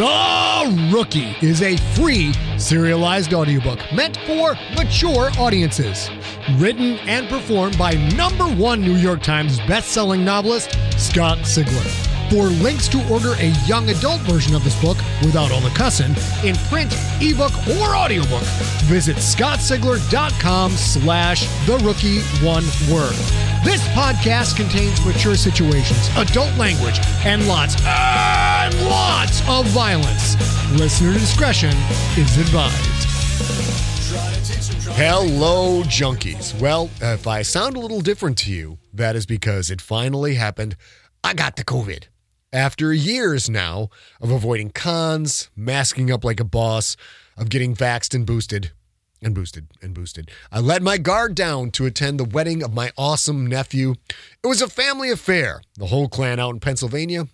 The Rookie is a free serialized audiobook meant for mature audiences. Written and performed by number one New York Times bestselling novelist Scott Sigler. For links to order a young adult version of this book without all the cussing in print, ebook, or audiobook, visit scottsigler.com slash the rookie one word. This podcast contains mature situations, adult language, and lots and lots of violence. Listener discretion is advised. Hello, junkies. Well, if I sound a little different to you, that is because it finally happened. I got the COVID. After years now of avoiding cons, masking up like a boss, of getting vaxxed and boosted, and boosted and boosted, I let my guard down to attend the wedding of my awesome nephew. It was a family affair, the whole clan out in Pennsylvania,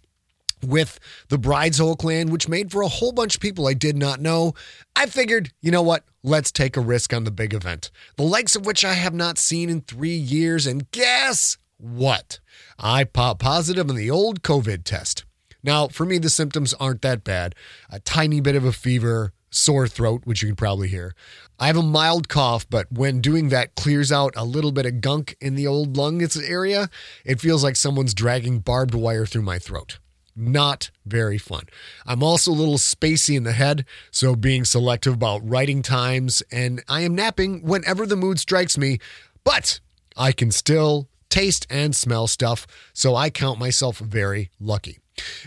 with the bride's whole clan, which made for a whole bunch of people I did not know. I figured, you know what? Let's take a risk on the big event, the likes of which I have not seen in three years. And guess what? I pop positive on the old COVID test. Now, for me, the symptoms aren't that bad. A tiny bit of a fever, sore throat, which you can probably hear. I have a mild cough, but when doing that clears out a little bit of gunk in the old lung area, it feels like someone's dragging barbed wire through my throat. Not very fun. I'm also a little spacey in the head, so being selective about writing times, and I am napping whenever the mood strikes me, but I can still taste and smell stuff, so I count myself very lucky.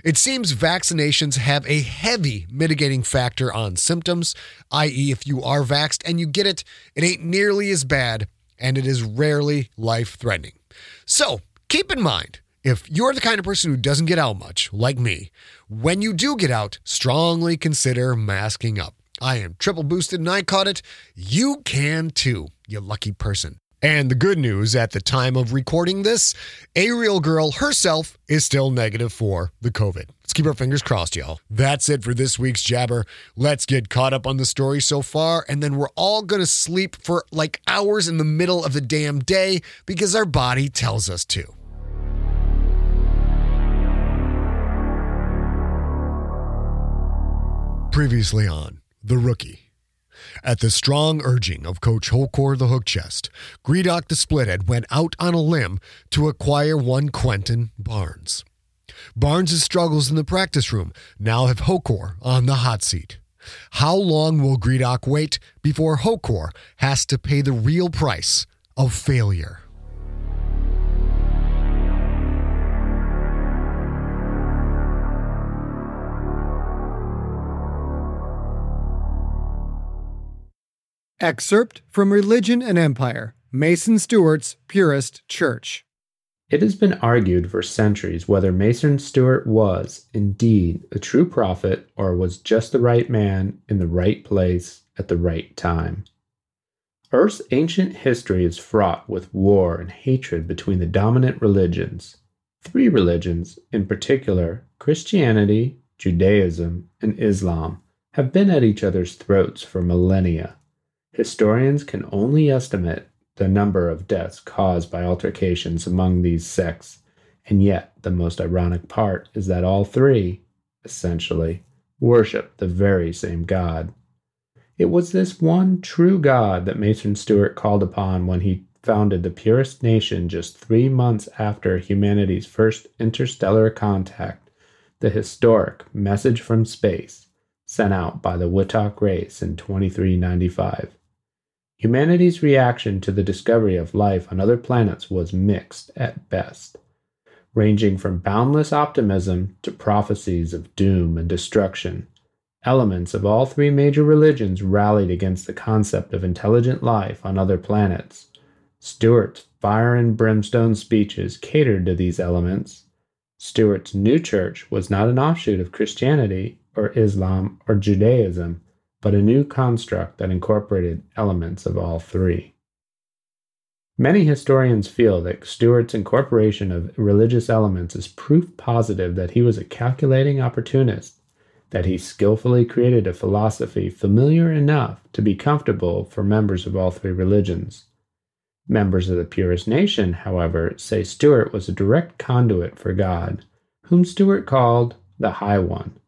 It seems vaccinations have a heavy mitigating factor on symptoms, i.e., if you are vaxxed and you get it, it ain't nearly as bad and it is rarely life threatening. So keep in mind, if you're the kind of person who doesn't get out much, like me, when you do get out, strongly consider masking up. I am triple boosted and I caught it. You can too, you lucky person. And the good news at the time of recording this, Ariel Girl herself is still negative for the COVID. Let's keep our fingers crossed, y'all. That's it for this week's Jabber. Let's get caught up on the story so far, and then we're all gonna sleep for like hours in the middle of the damn day because our body tells us to. Previously on The Rookie. At the strong urging of Coach Hokor the Hook Chest, Gredok the Splithead went out on a limb to acquire one Quentin Barnes. Barnes' struggles in the practice room now have Hokor on the hot seat. How long will Gredok wait before Hokor has to pay the real price of failure? Excerpt from Religion and Empire Mason Stewart's Purist Church. It has been argued for centuries whether Mason Stewart was, indeed, a true prophet or was just the right man in the right place at the right time. Earth's ancient history is fraught with war and hatred between the dominant religions. Three religions, in particular Christianity, Judaism, and Islam, have been at each other's throats for millennia. Historians can only estimate the number of deaths caused by altercations among these sects, and yet the most ironic part is that all three, essentially, worship the very same God. It was this one true God that Mason Stewart called upon when he founded the Purist Nation just three months after humanity's first interstellar contact, the historic Message from Space, sent out by the Wittok race in 2395. Humanity's reaction to the discovery of life on other planets was mixed at best, ranging from boundless optimism to prophecies of doom and destruction. Elements of all three major religions rallied against the concept of intelligent life on other planets. Stuart's fire and brimstone speeches catered to these elements. Stuart's new church was not an offshoot of Christianity or Islam or Judaism but a new construct that incorporated elements of all three. Many historians feel that Stuart's incorporation of religious elements is proof positive that he was a calculating opportunist, that he skillfully created a philosophy familiar enough to be comfortable for members of all three religions. Members of the Purist nation, however, say Stuart was a direct conduit for God, whom Stuart called the High One.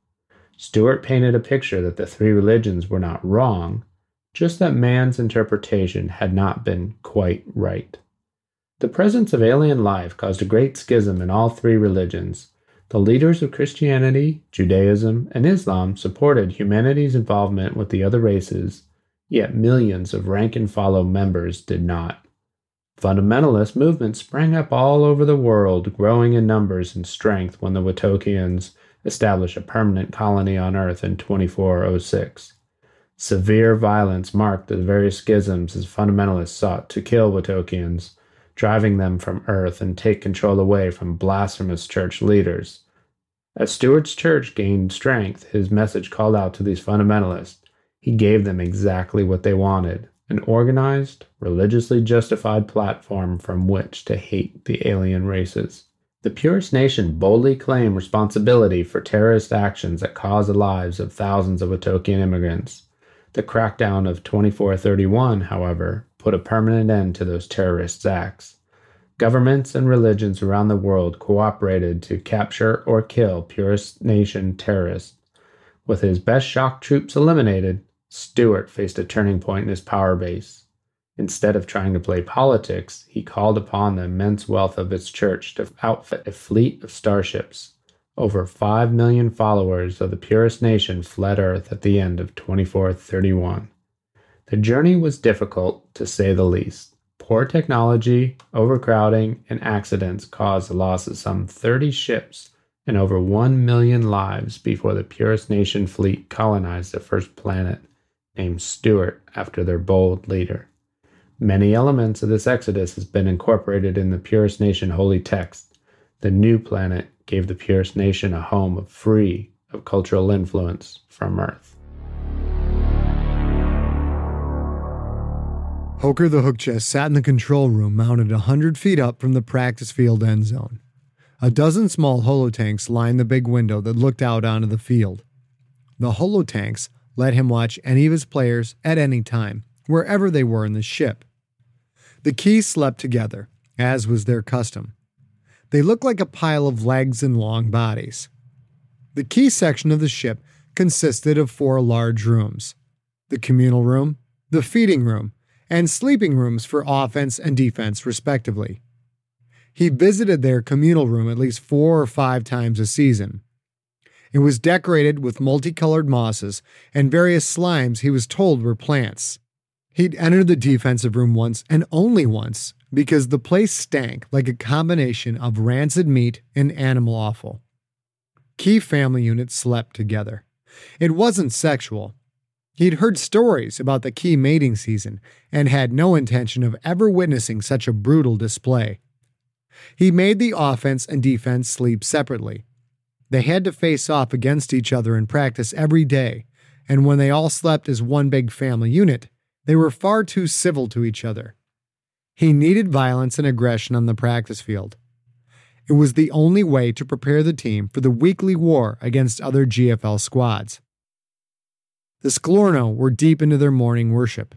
Stuart painted a picture that the three religions were not wrong, just that man's interpretation had not been quite right. The presence of alien life caused a great schism in all three religions. The leaders of Christianity, Judaism, and Islam supported humanity's involvement with the other races, yet millions of rank and follow members did not. Fundamentalist movements sprang up all over the world, growing in numbers and strength when the Wittokians establish a permanent colony on Earth in 2406. Severe violence marked the various schisms as fundamentalists sought to kill Wittokians, driving them from Earth and take control away from blasphemous church leaders. As Stuart's church gained strength, his message called out to these fundamentalists. He gave them exactly what they wanted an organized, religiously justified platform from which to hate the alien races. The Purist nation boldly claimed responsibility for terrorist actions that caused the lives of thousands of Wittokian immigrants. The crackdown of 2431, however, put a permanent end to those terrorist acts. Governments and religions around the world cooperated to capture or kill Purist nation terrorists. With his best shock troops eliminated, Stuart faced a turning point in his power base. Instead of trying to play politics, he called upon the immense wealth of his church to outfit a fleet of starships. Over 5 million followers of the purest nation fled Earth at the end of 2431. The journey was difficult, to say the least. Poor technology, overcrowding, and accidents caused the loss of some 30 ships and over 1 million lives before the purest nation fleet colonized the first planet, named Stuart after their bold leader. Many elements of this exodus has been incorporated in the Purist Nation holy text. The new planet gave the Purist Nation a home free of cultural influence from Earth. Hokor the Hookchest sat in the control room mounted a hundred feet up from the practice field end zone. A dozen small holotanks lined the big window that looked out onto the field. The holotanks let him watch any of his players at any time, wherever they were in the ship. The keys slept together, as was their custom. They looked like a pile of legs and long bodies. The Ki section of the ship consisted of four large rooms the communal room, the feeding room, and sleeping rooms for offense and defense, respectively. He visited their communal room at least four or five times a season. It was decorated with multicolored mosses and various slimes he was told were plants. He'd entered the defensive room once and only once because the place stank like a combination of rancid meat and animal offal. Ki family units slept together. It wasn't sexual. He'd heard stories about the Ki mating season and had no intention of ever witnessing such a brutal display. He made the offense and defense sleep separately. They had to face off against each other in practice every day, and when they all slept as one big family unit, they were far too civil to each other. He needed violence and aggression on the practice field. It was the only way to prepare the team for the weekly war against other GFL squads. The Sklorno were deep into their morning worship.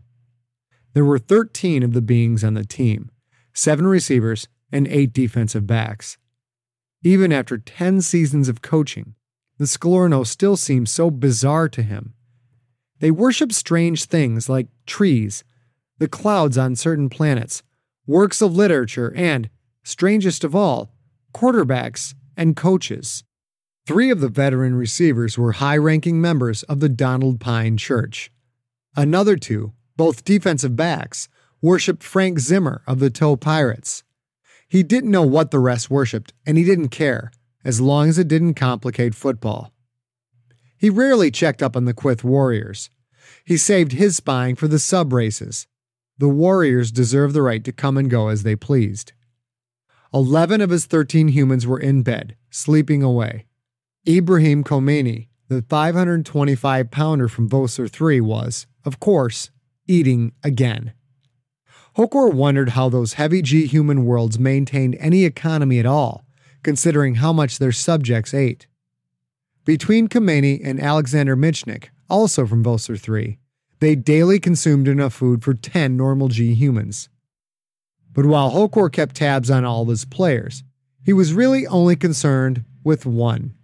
There were 13 of the beings on the team, seven receivers, and eight defensive backs. Even after 10 seasons of coaching, the Sklorno still seemed so bizarre to him. They worship strange things like trees, the clouds on certain planets, works of literature, and, strangest of all, quarterbacks and coaches. Three of the veteran receivers were high ranking members of the Donald Pine Church. Another two, both defensive backs, worshiped Frank Zimmer of the To Pirates. He didn't know what the rest worshiped, and he didn't care, as long as it didn't complicate football. He rarely checked up on the Quyth Warriors. He saved his spying for the sub races. The Warriors deserve the right to come and go as they pleased. Eleven of his 13 humans were in bed, sleeping away. Ibrahim Khomeini, the 525 pounder from Voser 3, was, of course, eating again. Hokor wondered how those heavy G human worlds maintained any economy at all, considering how much their subjects ate. Between Khomeini and Alexander Michnik, also from Voser 3, they daily consumed enough food for 10 normal G humans. But while Hokor kept tabs on all of his players, he was really only concerned with one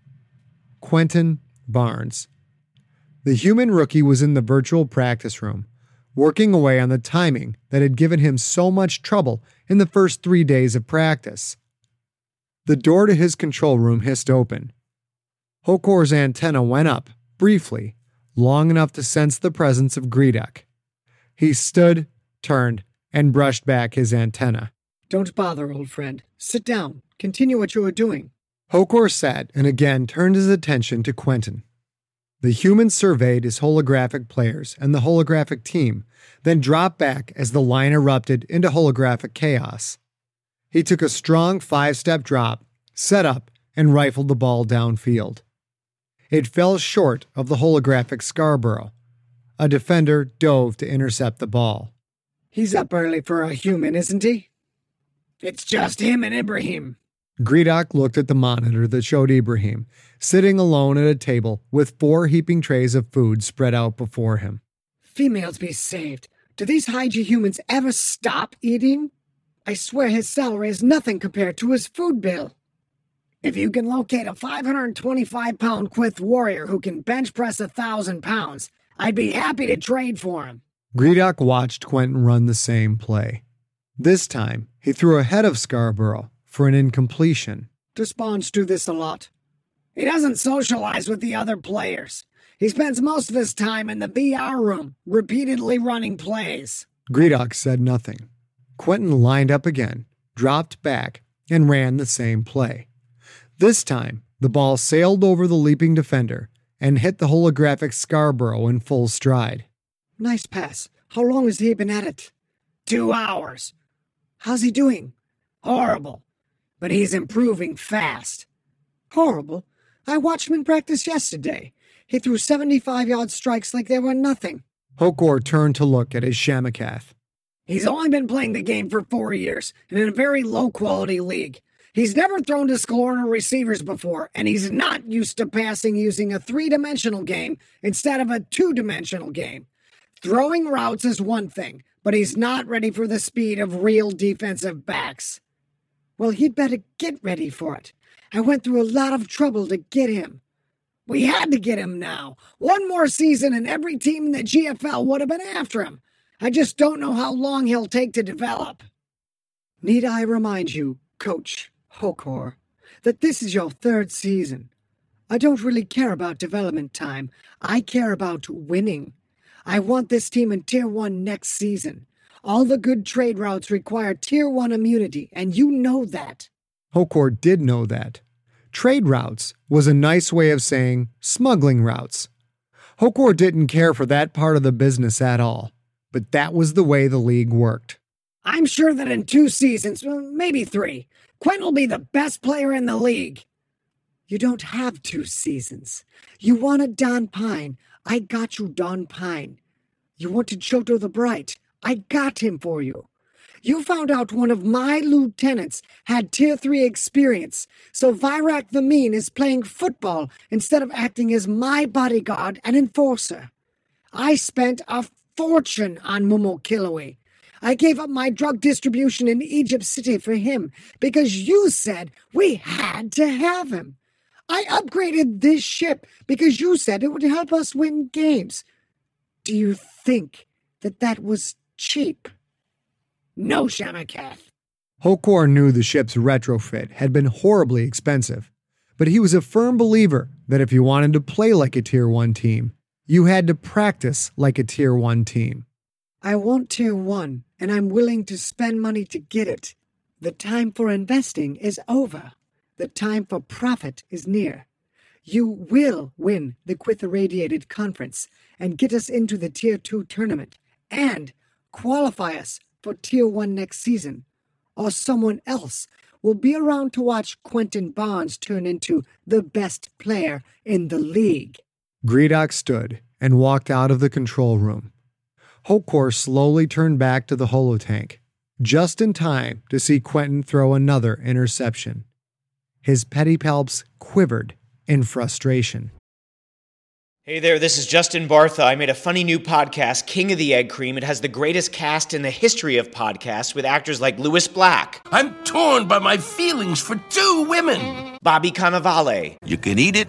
Quentin Barnes. The human rookie was in the virtual practice room, working away on the timing that had given him so much trouble in the first three days of practice. The door to his control room hissed open. Hokor's antenna went up, briefly, long enough to sense the presence of Gredok. He stood, turned, and brushed back his antenna. Don't bother, old friend. Sit down. Continue what you are doing. Hokor sat and again turned his attention to Quentin. The human surveyed his holographic players and the holographic team, then dropped back as the line erupted into holographic chaos. He took a strong five step drop, set up, and rifled the ball downfield. It fell short of the holographic Scarborough. A defender dove to intercept the ball. He's up early for a human, isn't he? It's just him and Ibrahim. Gredok looked at the monitor that showed Ibrahim, sitting alone at a table with four heaping trays of food spread out before him. Females be saved. Do these Hygie humans ever stop eating? I swear his salary is nothing compared to his food bill. If you can locate a 525 pound Quyth warrior who can bench press a thousand pounds, I'd be happy to trade for him. Gredok watched Quentin run the same play. This time, he threw ahead of Scarborough for an incompletion. Despawns do this a lot. He doesn't socialize with the other players. He spends most of his time in the VR room, repeatedly running plays. Gredok said nothing. Quentin lined up again, dropped back, and ran the same play. This time, the ball sailed over the leaping defender and hit the holographic Scarborough in full stride. Nice pass. How long has he been at it? Two hours. How's he doing? Horrible but he's improving fast. Horrible. I watched him in practice yesterday. He threw 75 yard strikes like they were nothing. Hokor turned to look at his Shamakath. He's only been playing the game for four years and in a very low quality league. He's never thrown to Sklorno receivers before, and he's not used to passing using a three dimensional game instead of a two dimensional game. Throwing routes is one thing, but he's not ready for the speed of real defensive backs. Well, he'd better get ready for it. I went through a lot of trouble to get him. We had to get him now. One more season, and every team in the GFL would have been after him. I just don't know how long he'll take to develop. Need I remind you, Coach Hokor, that this is your third season? I don't really care about development time. I care about winning. I want this team in Tier 1 next season. All the good trade routes require Tier 1 immunity, and you know that. Hokor did know that. Trade routes was a nice way of saying smuggling routes. Hokor didn't care for that part of the business at all, but that was the way the league worked. I'm sure that in two seasons, maybe three, Quinn will be the best player in the league. You don't have two seasons. You wanted Don Pine. I got you Don Pine. You wanted Choto the Bright. I got him for you. You found out one of my lieutenants had tier 3 experience, so Virak the Mean is playing football instead of acting as my bodyguard and enforcer. I spent a fortune on Momo Killowy. I gave up my drug distribution in Egypt City for him because you said we had to have him. I upgraded this ship because you said it would help us win games. Do you think that that was cheap. No Shamakath. Hokor knew the ship's retrofit had been horribly expensive, But he was a firm believer that if you wanted to play like a Tier 1 team, you had to practice like a Tier 1 team. I want Tier 1, and I'm willing to spend money to get it. The time for investing is over. The time for profit is near. You will win the Quyth Irradiated Conference and get us into the Tier 2 tournament and qualify us for Tier 1 next season. Or someone else will be around to watch Quentin Barnes turn into the best player in the league. Gredok stood and walked out of the control room. Hokor slowly turned back to the holotank, just in time to see Quentin throw another interception. His pedipalps quivered in frustration. Hey there, this is Justin Bartha. I made a funny new podcast, King of the Egg Cream. It has the greatest cast in the history of podcasts with actors like Lewis Black, I'm torn by my feelings for two women. Bobby Cannavale, You can eat it,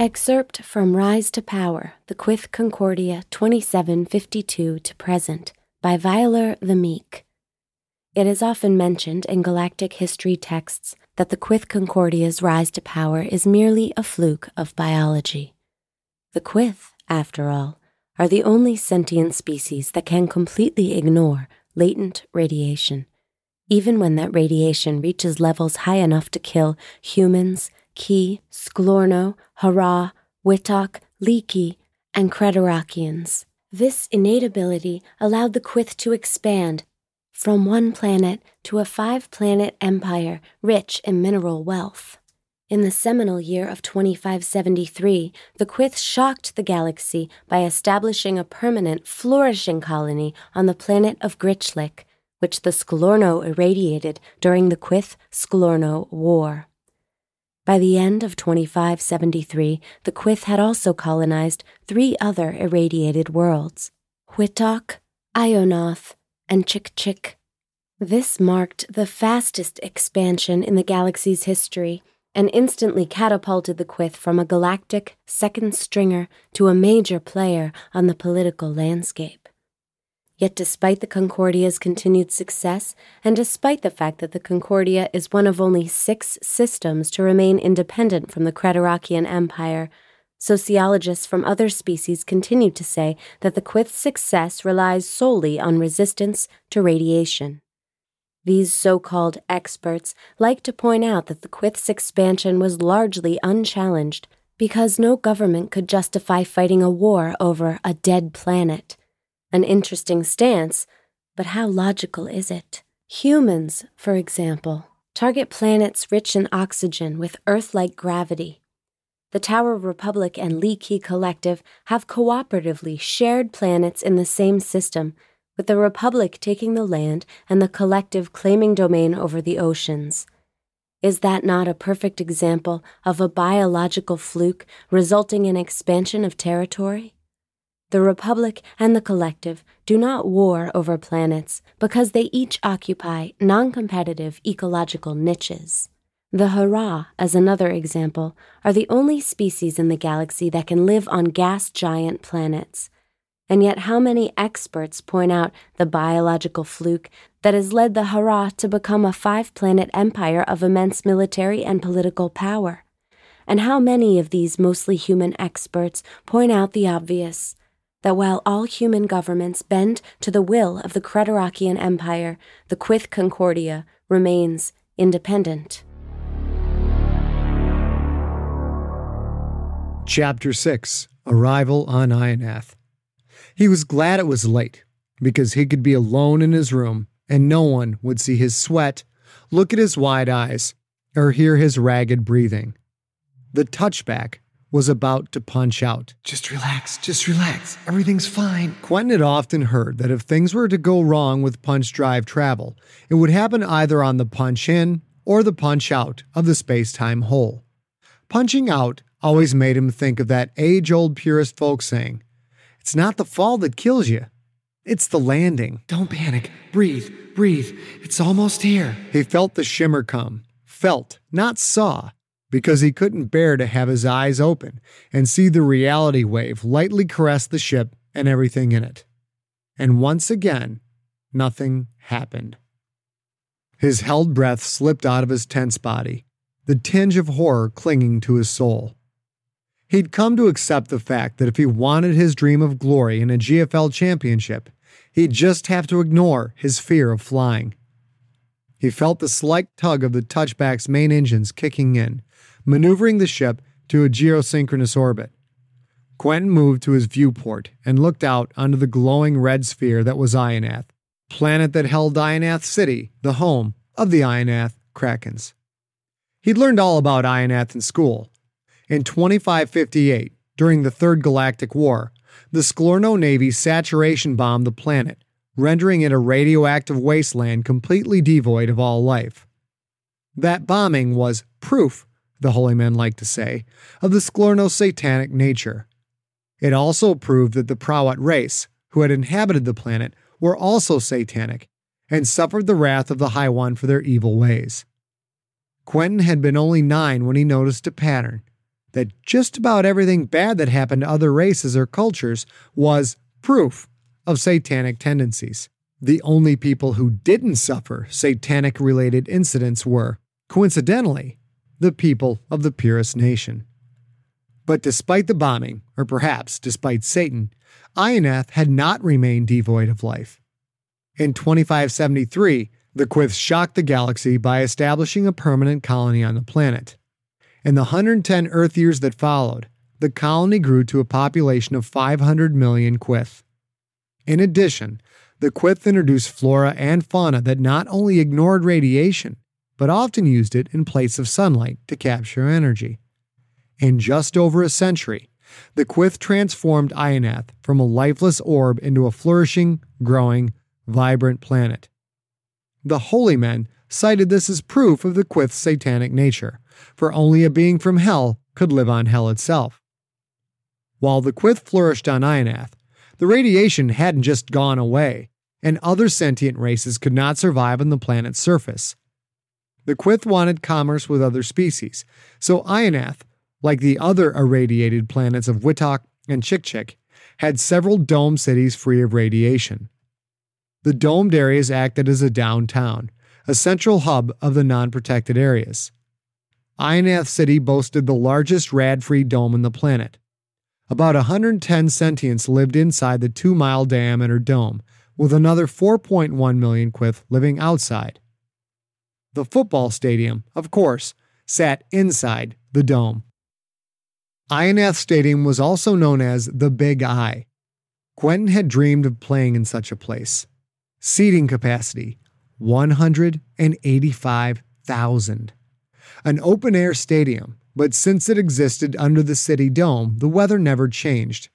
Excerpt from Rise to Power, the Quyth Concordia 2752 to present by Violer the Meek. It is often mentioned in galactic history texts that the Quyth Concordia's rise to power is merely a fluke of biology. The Quyth, after all, are the only sentient species that can completely ignore latent radiation, even when that radiation reaches levels high enough to kill humans, Ki, Sklorno, Hara, Witok, Leaky, and Creterakians. This innate ability allowed the Quyth to expand from one planet to a five planet empire rich in mineral wealth. In the seminal year of 2573, the Quyth shocked the galaxy by establishing a permanent, flourishing colony on the planet of Grichlik, which the Sklorno irradiated during the Quyth Sklorno War. By the end of 2573, the Quyth had also colonized three other irradiated worlds Whitok, Ionath, and Chik. This marked the fastest expansion in the galaxy's history and instantly catapulted the Quyth from a galactic second stringer to a major player on the political landscape. Yet, despite the Concordia's continued success, and despite the fact that the Concordia is one of only six systems to remain independent from the Creterakian Empire, sociologists from other species continue to say that the Quyth's success relies solely on resistance to radiation. These so called experts like to point out that the Quyth's expansion was largely unchallenged because no government could justify fighting a war over a dead planet. An interesting stance, but how logical is it? Humans, for example, target planets rich in oxygen with Earth like gravity. The Tower Republic and Leaky Collective have cooperatively shared planets in the same system, with the Republic taking the land and the Collective claiming domain over the oceans. Is that not a perfect example of a biological fluke resulting in expansion of territory? The Republic and the Collective do not war over planets because they each occupy non competitive ecological niches. The Hara, as another example, are the only species in the galaxy that can live on gas giant planets. And yet, how many experts point out the biological fluke that has led the Hara to become a five planet empire of immense military and political power? And how many of these mostly human experts point out the obvious that while all human governments bend to the will of the Creterakian Empire, the Quyth Concordia remains independent? Chapter 6 Arrival on Ionath. He was glad it was late because he could be alone in his room and no one would see his sweat, look at his wide eyes, or hear his ragged breathing. The touchback was about to punch out. Just relax, just relax. Everything's fine. Quentin had often heard that if things were to go wrong with punch drive travel, it would happen either on the punch in or the punch out of the space time hole. Punching out always made him think of that age old purist folk saying, It's not the fall that kills you, it's the landing. Don't panic. Breathe, breathe. It's almost here. He felt the shimmer come, felt, not saw, because he couldn't bear to have his eyes open and see the reality wave lightly caress the ship and everything in it. And once again, nothing happened. His held breath slipped out of his tense body, the tinge of horror clinging to his soul. He'd come to accept the fact that if he wanted his dream of glory in a GFL championship, he'd just have to ignore his fear of flying. He felt the slight tug of the touchback's main engines kicking in, maneuvering the ship to a geosynchronous orbit. Quentin moved to his viewport and looked out onto the glowing red sphere that was Ionath, planet that held Ionath City, the home of the Ionath Krakens. He'd learned all about Ionath in school. In 2558, during the Third Galactic War, the Sklorno Navy saturation bombed the planet, rendering it a radioactive wasteland completely devoid of all life. That bombing was proof, the holy men like to say, of the Sklorno's satanic nature. It also proved that the Prawat race, who had inhabited the planet, were also satanic and suffered the wrath of the High One for their evil ways. Quentin had been only nine when he noticed a pattern that just about everything bad that happened to other races or cultures was proof of satanic tendencies. The only people who didn't suffer satanic related incidents were, coincidentally, the people of the purest nation. But despite the bombing, or perhaps despite Satan, Ionath had not remained devoid of life. In 2573, the Quyths shocked the galaxy by establishing a permanent colony on the planet. In the 110 Earth years that followed, the colony grew to a population of 500 million Quyth. In addition, the Quyth introduced flora and fauna that not only ignored radiation, but often used it in place of sunlight to capture energy. In just over a century, the Quyth transformed Ionath from a lifeless orb into a flourishing, growing, vibrant planet. The holy men cited this as proof of the Quyth's satanic nature, for only a being from hell could live on hell itself. While the Quyth flourished on Ionath, the radiation hadn't just gone away, and other sentient races could not survive on the planet's surface. The Quyth wanted commerce with other species, so Ionath, like the other irradiated planets of Witok and Chikchik, had several dome cities free of radiation. The domed areas acted as a downtown, a central hub of the non protected areas. Ionath City boasted the largest rad free dome on the planet. About 110 sentients lived inside the 2 mile diameter dome, with another 4.1 million Quyth living outside. The football stadium, of course, sat inside the dome. Ionath Stadium was also known as the Big Eye. Quentin had dreamed of playing in such a place. Seating capacity 185,000. An open air stadium, but since it existed under the city dome, the weather never changed.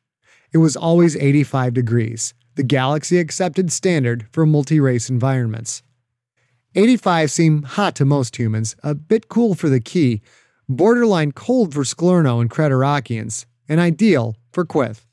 It was always 85 degrees, the galaxy accepted standard for multi race environments. 85 seemed hot to most humans, a bit cool for the Ki, borderline cold for Sklorno and Creterakians, and ideal for Quyth.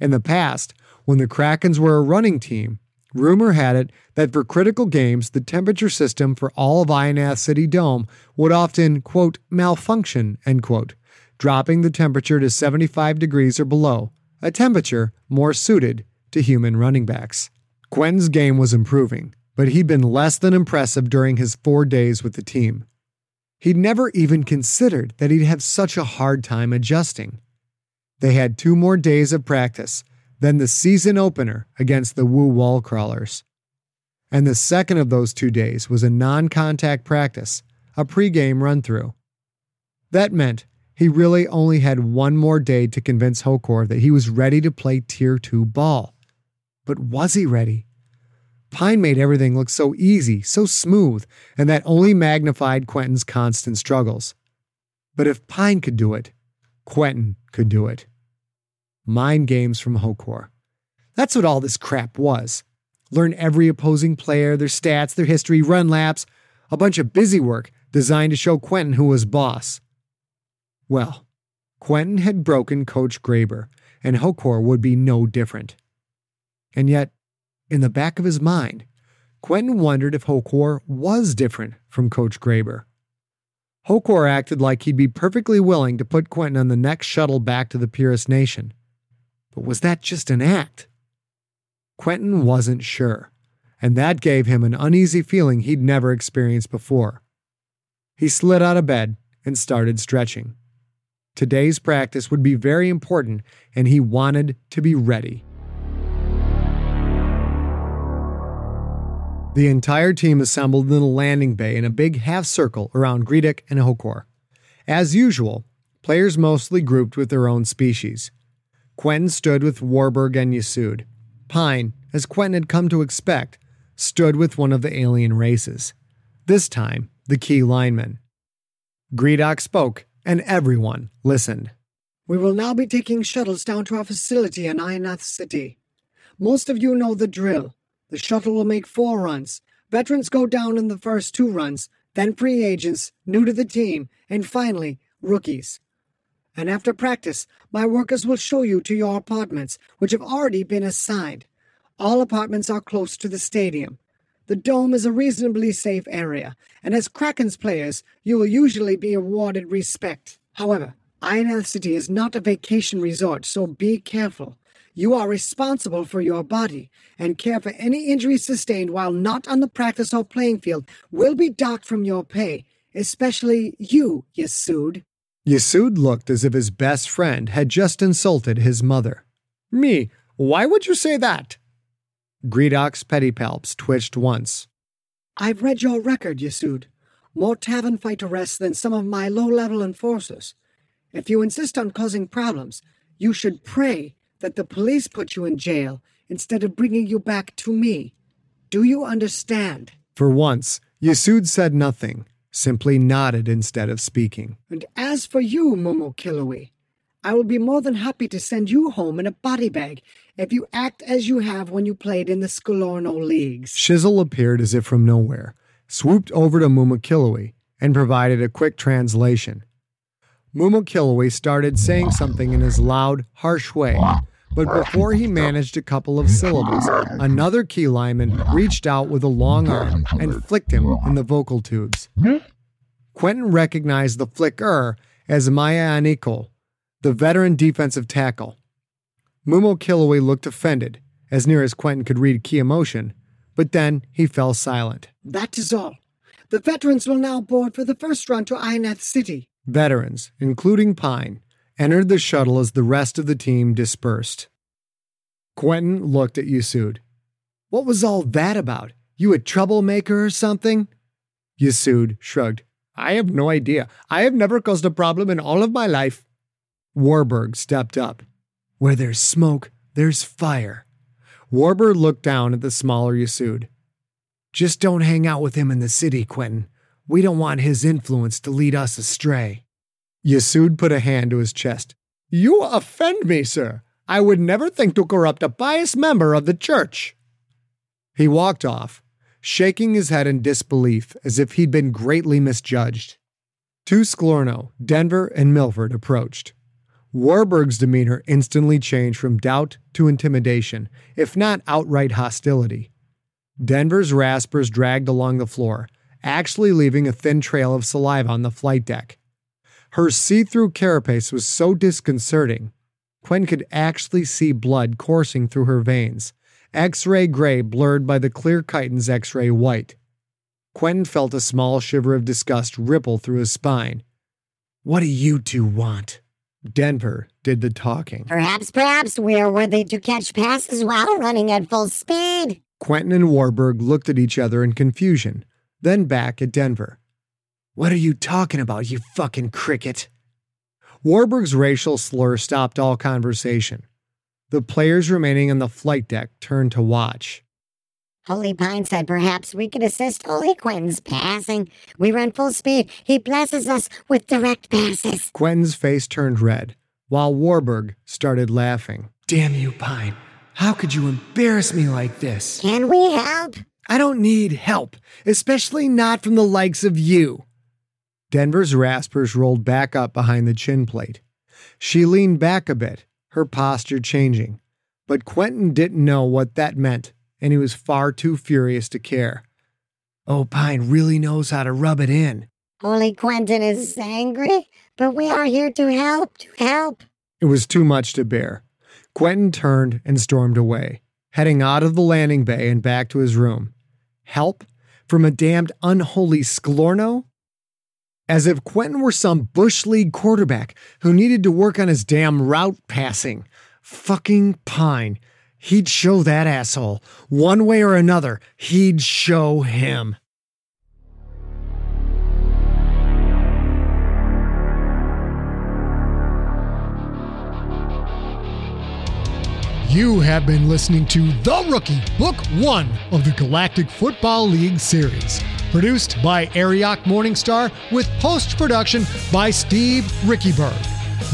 In the past, when the Krakens were a running team, rumor had it that for critical games, the temperature system for all of Ionath City Dome would often, quote, malfunction, end quote, dropping the temperature to 75 degrees or below, a temperature more suited to human running backs. Quentin's game was improving, but he'd been less than impressive during his four days with the team. He'd never even considered that he'd have such a hard time adjusting. They had two more days of practice, then the season opener against the Wu Wall Crawlers. And the second of those two days was a non contact practice, a pregame run through. That meant he really only had one more day to convince Hokor that he was ready to play Tier 2 ball. But was he ready? Pine made everything look so easy, so smooth, and that only magnified Quentin's constant struggles. But if Pine could do it, Quentin could do it. Mind games from Hokor. That's what all this crap was. Learn every opposing player, their stats, their history, run laps, a bunch of busy work designed to show Quentin who was boss. Well, Quentin had broken Coach Graber, and Hokor would be no different. And yet, in the back of his mind, Quentin wondered if Hokor was different from Coach Graber. Hokor acted like he'd be perfectly willing to put Quentin on the next shuttle back to the Purist Nation. But was that just an act? Quentin wasn't sure, and that gave him an uneasy feeling he'd never experienced before. He slid out of bed and started stretching. Today's practice would be very important, and he wanted to be ready. The entire team assembled in the landing bay in a big half circle around Gredok and Hokor. As usual, players mostly grouped with their own species. Quentin stood with Warburg and Yasud. Pine, as Quentin had come to expect, stood with one of the alien races. This time, the Ki lineman. Gredok spoke, and everyone listened. We will now be taking shuttles down to our facility in Ionath City. Most of you know the drill. The shuttle will make four runs. Veterans go down in the first two runs, then free agents, new to the team, and finally, rookies. And after practice, my workers will show you to your apartments, which have already been assigned. All apartments are close to the stadium. The dome is a reasonably safe area, and as Kraken's players, you will usually be awarded respect. However, Ionath City is not a vacation resort, so be careful. You are responsible for your body, and care for any injuries sustained while not on the practice or playing field will be docked from your pay, especially you, Yasud. Yasud looked as if his best friend had just insulted his mother. Me? Why would you say that? Gredok's pedipalps twitched once. I've read your record, Yasud. More tavern fight arrests than some of my low level enforcers. If you insist on causing problems, you should pray that the police put you in jail instead of bringing you back to me. Do you understand? For once, Yasud said nothing, simply nodded instead of speaking. And as for you, Momo I will be more than happy to send you home in a body bag if you act as you have when you played in the Sklorno leagues. Shizzle appeared as if from nowhere, swooped over to Mumokillowy, and provided a quick translation. Mumokillowy started saying something in his loud, harsh way, but before he managed a couple of syllables, another Ki lineman reached out with a long arm and flicked him in the vocal tubes. Quentin recognized the flicker as Maya Aniko, the veteran defensive tackle. Mumo Killoway looked offended, as near as Quentin could read Ki emotion, but then he fell silent. That is all. The veterans will now board for the first run to Ionath City. Veterans, including Pine, entered the shuttle as the rest of the team dispersed. Quentin looked at Yasud. What was all that about? You a troublemaker or something? Yasud shrugged. I have no idea. I have never caused a problem in all of my life. Warburg stepped up. Where there's smoke, there's fire. Warburg looked down at the smaller Yasud. Just don't hang out with him in the city, Quentin. We don't want his influence to lead us astray. Yasud put a hand to his chest. You offend me, sir. I would never think to corrupt a pious member of the church. He walked off, shaking his head in disbelief as if he'd been greatly misjudged. Two Sklorno, Denver and Milford approached. Warburg's demeanor instantly changed from doubt to intimidation, if not outright hostility. Denver's raspers dragged along the floor, actually leaving a thin trail of saliva on the flight deck. Her see through carapace was so disconcerting, Quinn could actually see blood coursing through her veins, X ray gray blurred by the clear chitin's X ray white. Quentin felt a small shiver of disgust ripple through his spine. What do you two want? Denver did the talking. Perhaps, perhaps we're worthy to catch passes while running at full speed. Quentin and Warburg looked at each other in confusion, then back at Denver. What are you talking about, you fucking cricket? Warburg's racial slur stopped all conversation. The players remaining on the flight deck turned to watch. Holy Pine said perhaps we could assist Holy Quentin's passing. We run full speed. He blesses us with direct passes. Quentin's face turned red, while Warburg started laughing. Damn you, Pine. How could you embarrass me like this? Can we help? I don't need help, especially not from the likes of you. Denver's raspers rolled back up behind the chin plate. She leaned back a bit, her posture changing. But Quentin didn't know what that meant, and he was far too furious to care. Oh, Pine really knows how to rub it in. Only Quentin is angry, but we are here to help, to help. It was too much to bear. Quentin turned and stormed away, heading out of the landing bay and back to his room. Help from a damned unholy Sklorno? As if Quentin were some Bush League quarterback who needed to work on his damn route passing. Fucking Pine. He'd show that asshole. One way or another, he'd show him. You have been listening to The Rookie, Book One of the Galactic Football League series. Produced by Arioch Morningstar with post production by Steve Riekeberg.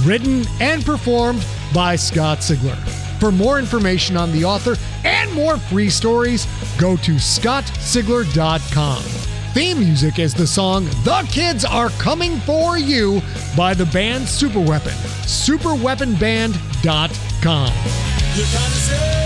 Written and performed by Scott Sigler. For more information on the author and more free stories, go to scottsigler.com. Theme music is the song The Kids Are Coming For You by the band Superweapon. Superweaponband.com. You kind of